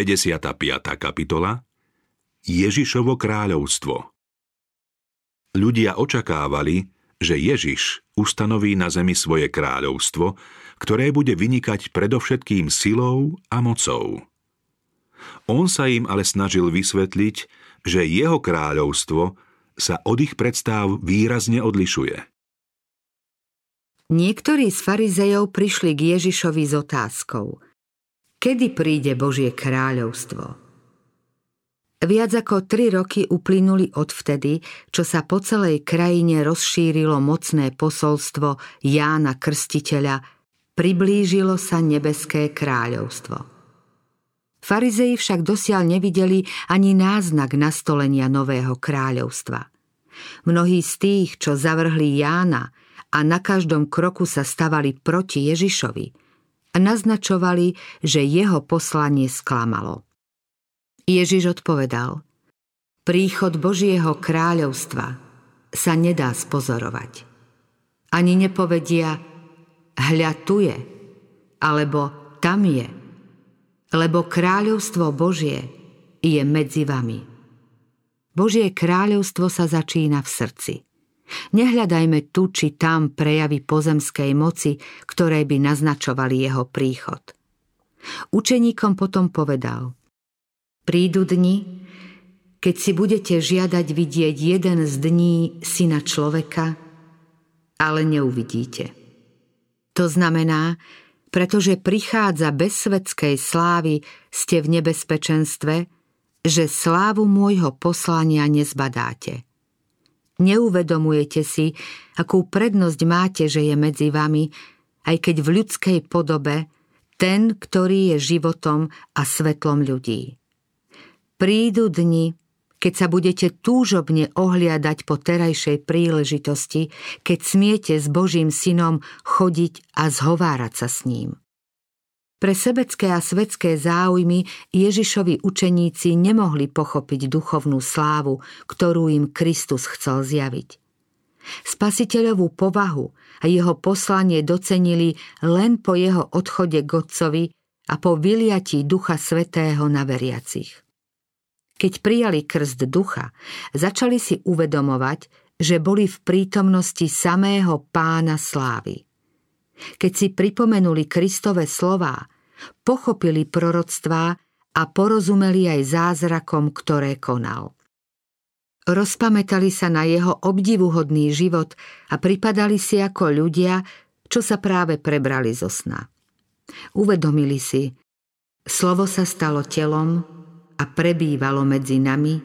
55. kapitola Ježišovo kráľovstvo Ľudia očakávali, že Ježiš ustanoví na zemi svoje kráľovstvo, ktoré bude vynikať predovšetkým silou a mocou. On sa im ale snažil vysvetliť, že jeho kráľovstvo sa od ich predstav výrazne odlišuje. Niektorí z farizejov prišli k Ježišovi s otázkou – Kedy príde Božie kráľovstvo? Viac ako tri roky uplynuli odvtedy, čo sa po celej krajine rozšírilo mocné posolstvo Jána Krstiteľa, priblížilo sa nebeské kráľovstvo. Farizei však dosiaľ nevideli ani náznak nastolenia nového kráľovstva. Mnohí z tých, čo zavrhli Jána a na každom kroku sa stavali proti Ježišovi – a naznačovali, že jeho poslanie sklamalo. Ježiš odpovedal, príchod Božieho kráľovstva sa nedá spozorovať. Ani nepovedia, hľa tu je, alebo tam je, lebo kráľovstvo Božie je medzi vami. Božie kráľovstvo sa začína v srdci – Nehľadajme tu či tam prejavy pozemskej moci, ktoré by naznačovali jeho príchod. Učeníkom potom povedal Prídu dni, keď si budete žiadať vidieť jeden z dní syna človeka, ale neuvidíte. To znamená, pretože prichádza bez svetskej slávy, ste v nebezpečenstve, že slávu môjho poslania nezbadáte. Neuvedomujete si, akú prednosť máte, že je medzi vami, aj keď v ľudskej podobe, ten, ktorý je životom a svetlom ľudí. Prídu dni, keď sa budete túžobne ohliadať po terajšej príležitosti, keď smiete s Božím synom chodiť a zhovárať sa s ním. Pre sebecké a svetské záujmy Ježišovi učeníci nemohli pochopiť duchovnú slávu, ktorú im Kristus chcel zjaviť. Spasiteľovú povahu a jeho poslanie docenili len po jeho odchode k Otcovi a po vyliatí Ducha Svetého na veriacich. Keď prijali krst ducha, začali si uvedomovať, že boli v prítomnosti samého pána slávy. Keď si pripomenuli Kristove slová, pochopili proroctvá a porozumeli aj zázrakom, ktoré konal. Rozpamätali sa na jeho obdivuhodný život a pripadali si ako ľudia, čo sa práve prebrali zo sna. Uvedomili si, slovo sa stalo telom a prebývalo medzi nami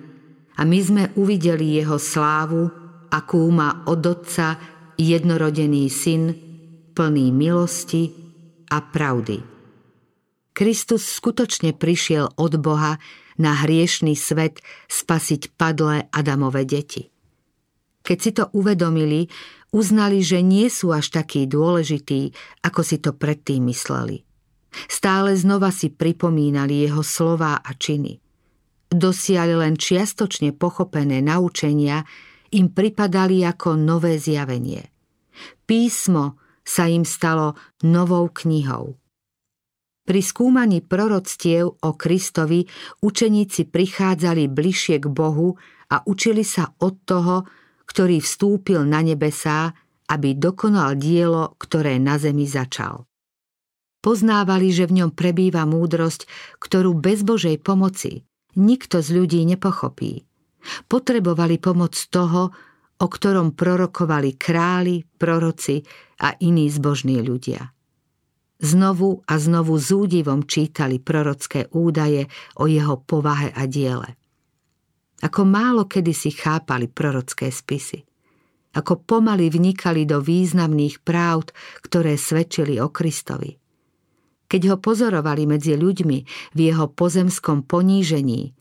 a my sme uvideli jeho slávu, akú má od otca jednorodený syn, plný milosti a pravdy. Kristus skutočne prišiel od Boha na hriešný svet spasiť padlé Adamové deti. Keď si to uvedomili, uznali, že nie sú až takí dôležití, ako si to predtým mysleli. Stále znova si pripomínali jeho slová a činy. Dosiali len čiastočne pochopené naučenia im pripadali ako nové zjavenie. Písmo sa im stalo novou knihou. Pri skúmaní proroctiev o Kristovi učeníci prichádzali bližšie k Bohu a učili sa od toho, ktorý vstúpil na nebesá, aby dokonal dielo, ktoré na zemi začal. Poznávali, že v ňom prebýva múdrosť, ktorú bez Božej pomoci nikto z ľudí nepochopí. Potrebovali pomoc toho, o ktorom prorokovali králi, proroci a iní zbožní ľudia. Znovu a znovu s údivom čítali prorocké údaje o jeho povahe a diele. Ako málo kedy si chápali prorocké spisy. Ako pomaly vnikali do významných práv, ktoré svedčili o Kristovi. Keď ho pozorovali medzi ľuďmi v jeho pozemskom ponížení,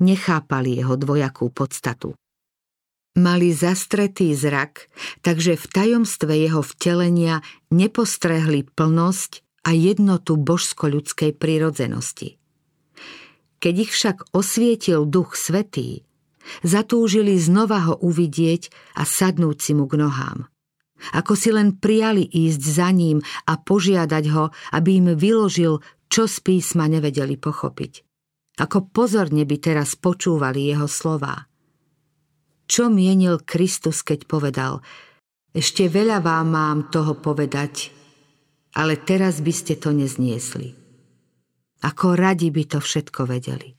nechápali jeho dvojakú podstatu. Mali zastretý zrak, takže v tajomstve jeho vtelenia nepostrehli plnosť a jednotu božsko-ľudskej prírodzenosti. Keď ich však osvietil Duch Svetý, zatúžili znova ho uvidieť a sadnúť si mu k nohám. Ako si len prijali ísť za ním a požiadať ho, aby im vyložil, čo z písma nevedeli pochopiť. Ako pozorne by teraz počúvali jeho slová. Čo mienil Kristus, keď povedal Ešte veľa vám mám toho povedať, ale teraz by ste to nezniesli. Ako radi by to všetko vedeli.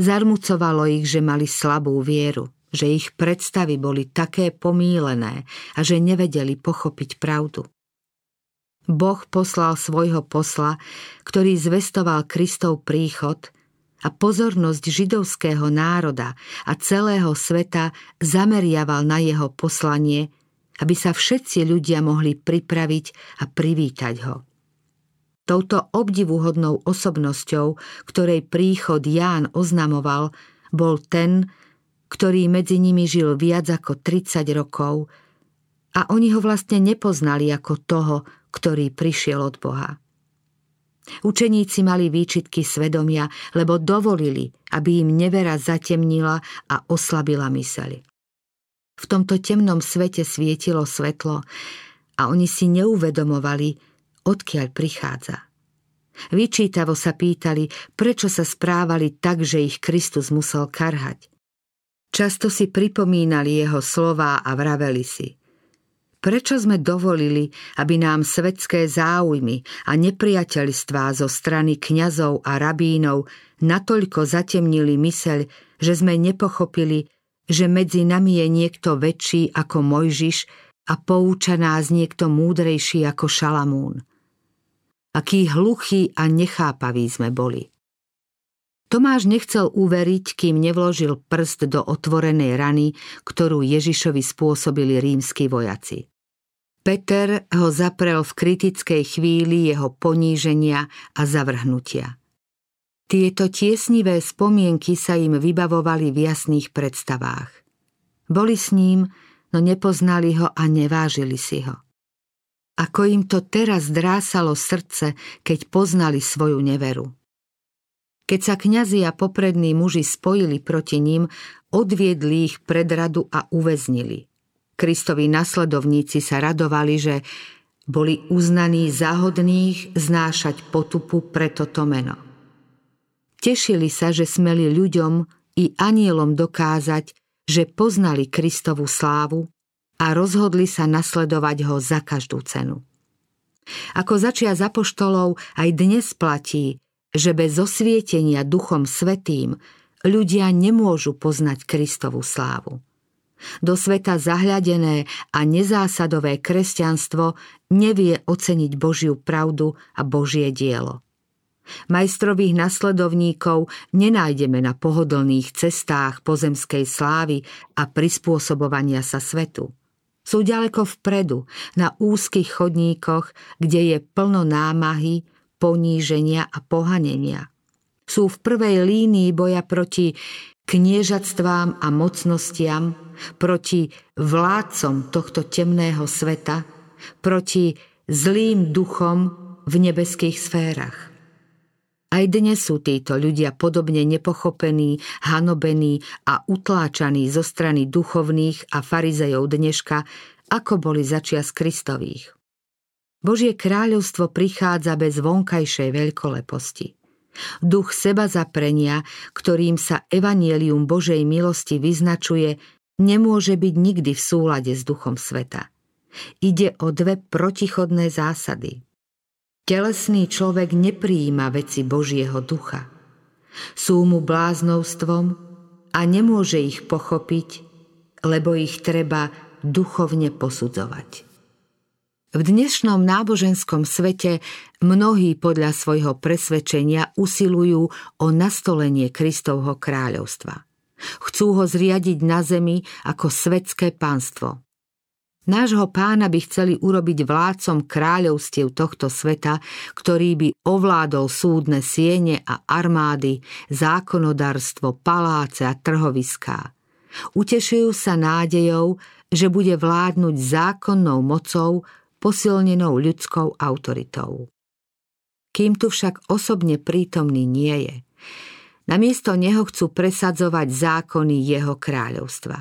Zarmucovalo ich, že mali slabú vieru, že ich predstavy boli také pomílené a že nevedeli pochopiť pravdu. Boh poslal svojho posla, ktorý zvestoval Kristov príchod a pozornosť židovského národa a celého sveta zameriaval na jeho poslanie, aby sa všetci ľudia mohli pripraviť a privítať ho. Touto obdivuhodnou osobnosťou, ktorej príchod Ján oznamoval, bol ten, ktorý medzi nimi žil viac ako 30 rokov a oni ho vlastne nepoznali ako toho, ktorý prišiel od Boha. Učeníci mali výčitky svedomia, lebo dovolili, aby im nevera zatemnila a oslabila myseľ. V tomto temnom svete svietilo svetlo a oni si neuvedomovali, odkiaľ prichádza. Vyčítavo sa pýtali, prečo sa správali tak, že ich Kristus musel karhať. Často si pripomínali jeho slová a vraveli si. Prečo sme dovolili, aby nám svetské záujmy a nepriateľstvá zo strany kňazov a rabínov natoľko zatemnili myseľ, že sme nepochopili, že medzi nami je niekto väčší ako Mojžiš a pouča nás niekto múdrejší ako Šalamún. Aký hluchý a nechápaví sme boli. Tomáš nechcel uveriť, kým nevložil prst do otvorenej rany, ktorú Ježišovi spôsobili rímsky vojaci. Peter ho zaprel v kritickej chvíli jeho poníženia a zavrhnutia. Tieto tiesnivé spomienky sa im vybavovali v jasných predstavách. Boli s ním, no nepoznali ho a nevážili si ho. Ako im to teraz drásalo srdce, keď poznali svoju neveru. Keď sa kňazi a poprední muži spojili proti ním, odviedli ich pred radu a uväznili. Kristovi nasledovníci sa radovali, že boli uznaní záhodných znášať potupu pre toto meno. Tešili sa, že smeli ľuďom i anielom dokázať, že poznali Kristovu slávu a rozhodli sa nasledovať ho za každú cenu. Ako začia za poštolov aj dnes platí, že bez osvietenia Duchom Svetým ľudia nemôžu poznať Kristovu slávu. Do sveta zahľadené a nezásadové kresťanstvo nevie oceniť Božiu pravdu a Božie dielo. Majstrových nasledovníkov nenájdeme na pohodlných cestách pozemskej slávy a prispôsobovania sa svetu. Sú ďaleko vpredu, na úzkých chodníkoch, kde je plno námahy, poníženia a pohanenia. Sú v prvej línii boja proti kniežatstvám a mocnostiam, proti vládcom tohto temného sveta, proti zlým duchom v nebeských sférach. Aj dnes sú títo ľudia podobne nepochopení, hanobení a utláčaní zo strany duchovných a farizejov dneška, ako boli začias Kristových. Božie kráľovstvo prichádza bez vonkajšej veľkoleposti. Duch seba zaprenia, ktorým sa evanielium Božej milosti vyznačuje, nemôže byť nikdy v súlade s duchom sveta. Ide o dve protichodné zásady. Telesný človek nepríjima veci Božieho ducha. Sú mu bláznovstvom a nemôže ich pochopiť, lebo ich treba duchovne posudzovať. V dnešnom náboženskom svete mnohí podľa svojho presvedčenia usilujú o nastolenie Kristovho kráľovstva. Chcú ho zriadiť na zemi ako svetské pánstvo. Nášho pána by chceli urobiť vládcom kráľovstiev tohto sveta, ktorý by ovládol súdne siene a armády, zákonodarstvo, paláce a trhoviská. Utešujú sa nádejou, že bude vládnuť zákonnou mocou posilnenou ľudskou autoritou. Kým tu však osobne prítomný nie je, namiesto neho chcú presadzovať zákony jeho kráľovstva.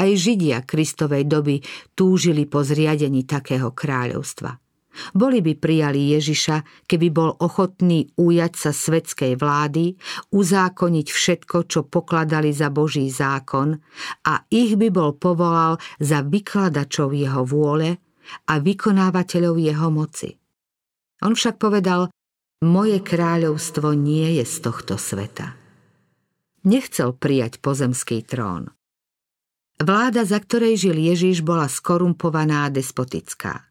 Aj Židia Kristovej doby túžili po zriadení takého kráľovstva. Boli by prijali Ježiša, keby bol ochotný ujať sa svetskej vlády, uzákoniť všetko, čo pokladali za Boží zákon a ich by bol povolal za vykladačov jeho vôle a vykonávateľov jeho moci. On však povedal, moje kráľovstvo nie je z tohto sveta. Nechcel prijať pozemský trón. Vláda, za ktorej žil Ježiš, bola skorumpovaná a despotická.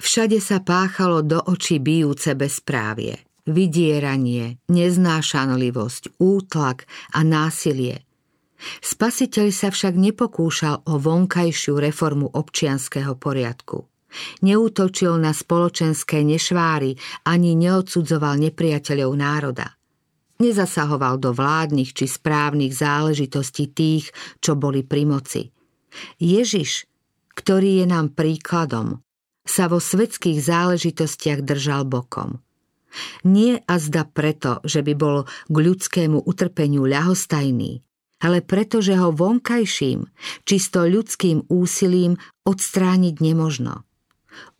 Všade sa páchalo do očí bijúce bezprávie, vydieranie, neznášanlivosť, útlak a násilie. Spasiteľ sa však nepokúšal o vonkajšiu reformu občianského poriadku. Neútočil na spoločenské nešváry ani neodsudzoval nepriateľov národa. Nezasahoval do vládnych či správnych záležitostí tých, čo boli pri moci. Ježiš, ktorý je nám príkladom, sa vo svetských záležitostiach držal bokom. Nie a zda preto, že by bol k ľudskému utrpeniu ľahostajný, ale preto, že ho vonkajším, čisto ľudským úsilím odstrániť nemožno.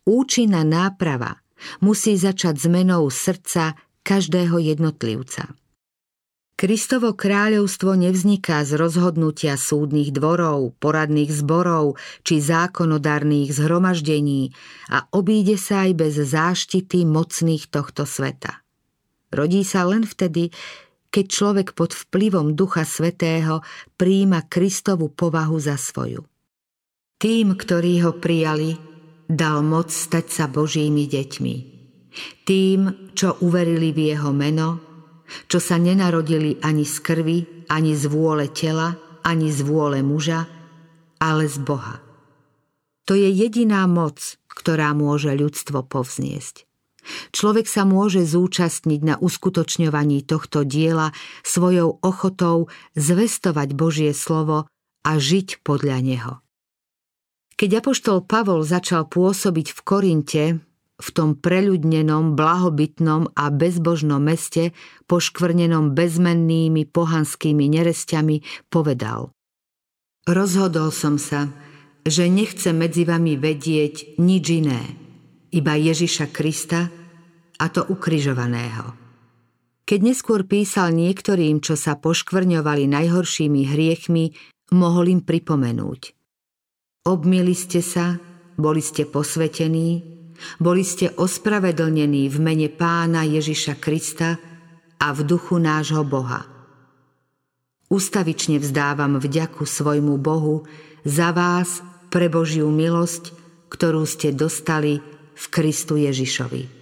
Účinná náprava musí začať zmenou srdca každého jednotlivca. Kristovo kráľovstvo nevzniká z rozhodnutia súdnych dvorov, poradných zborov či zákonodárnych zhromaždení a obíde sa aj bez záštity mocných tohto sveta. Rodí sa len vtedy, keď človek pod vplyvom Ducha Svetého príjima Kristovu povahu za svoju. Tým, ktorí ho prijali, dal moc stať sa Božími deťmi. Tým, čo uverili v jeho meno, čo sa nenarodili ani z krvi, ani z vôle tela, ani z vôle muža, ale z Boha. To je jediná moc, ktorá môže ľudstvo povzniesť. Človek sa môže zúčastniť na uskutočňovaní tohto diela svojou ochotou zvestovať Božie slovo a žiť podľa neho. Keď apoštol Pavol začal pôsobiť v Korinte, v tom preľudnenom, blahobytnom a bezbožnom meste, poškvrnenom bezmennými pohanskými neresťami, povedal Rozhodol som sa, že nechce medzi vami vedieť nič iné, iba Ježiša Krista a to ukrižovaného. Keď neskôr písal niektorým, čo sa poškvrňovali najhoršími hriechmi, mohol im pripomenúť. Obmili ste sa, boli ste posvetení, boli ste ospravedlnení v mene pána Ježiša Krista a v duchu nášho Boha. Ustavične vzdávam vďaku svojmu Bohu za vás pre Božiu milosť, ktorú ste dostali v Kristu Ježišovi.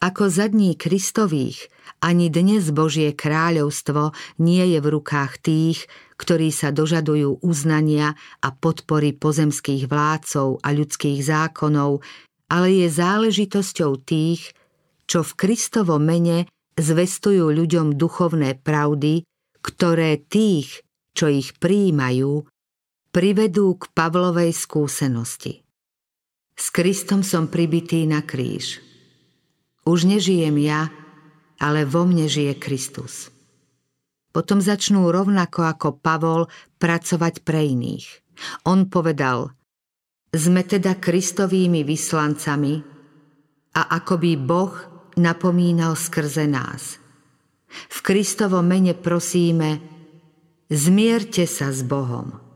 Ako za dní Kristových, ani dnes Božie kráľovstvo nie je v rukách tých, ktorí sa dožadujú uznania a podpory pozemských vládcov a ľudských zákonov, ale je záležitosťou tých, čo v Kristovo mene zvestujú ľuďom duchovné pravdy, ktoré tých, čo ich prijímajú, privedú k Pavlovej skúsenosti. S Kristom som pribitý na kríž. Už nežijem ja, ale vo mne žije Kristus. Potom začnú rovnako ako Pavol pracovať pre iných. On povedal – sme teda Kristovými vyslancami a akoby Boh napomínal skrze nás. V Kristovo mene prosíme, zmierte sa s Bohom.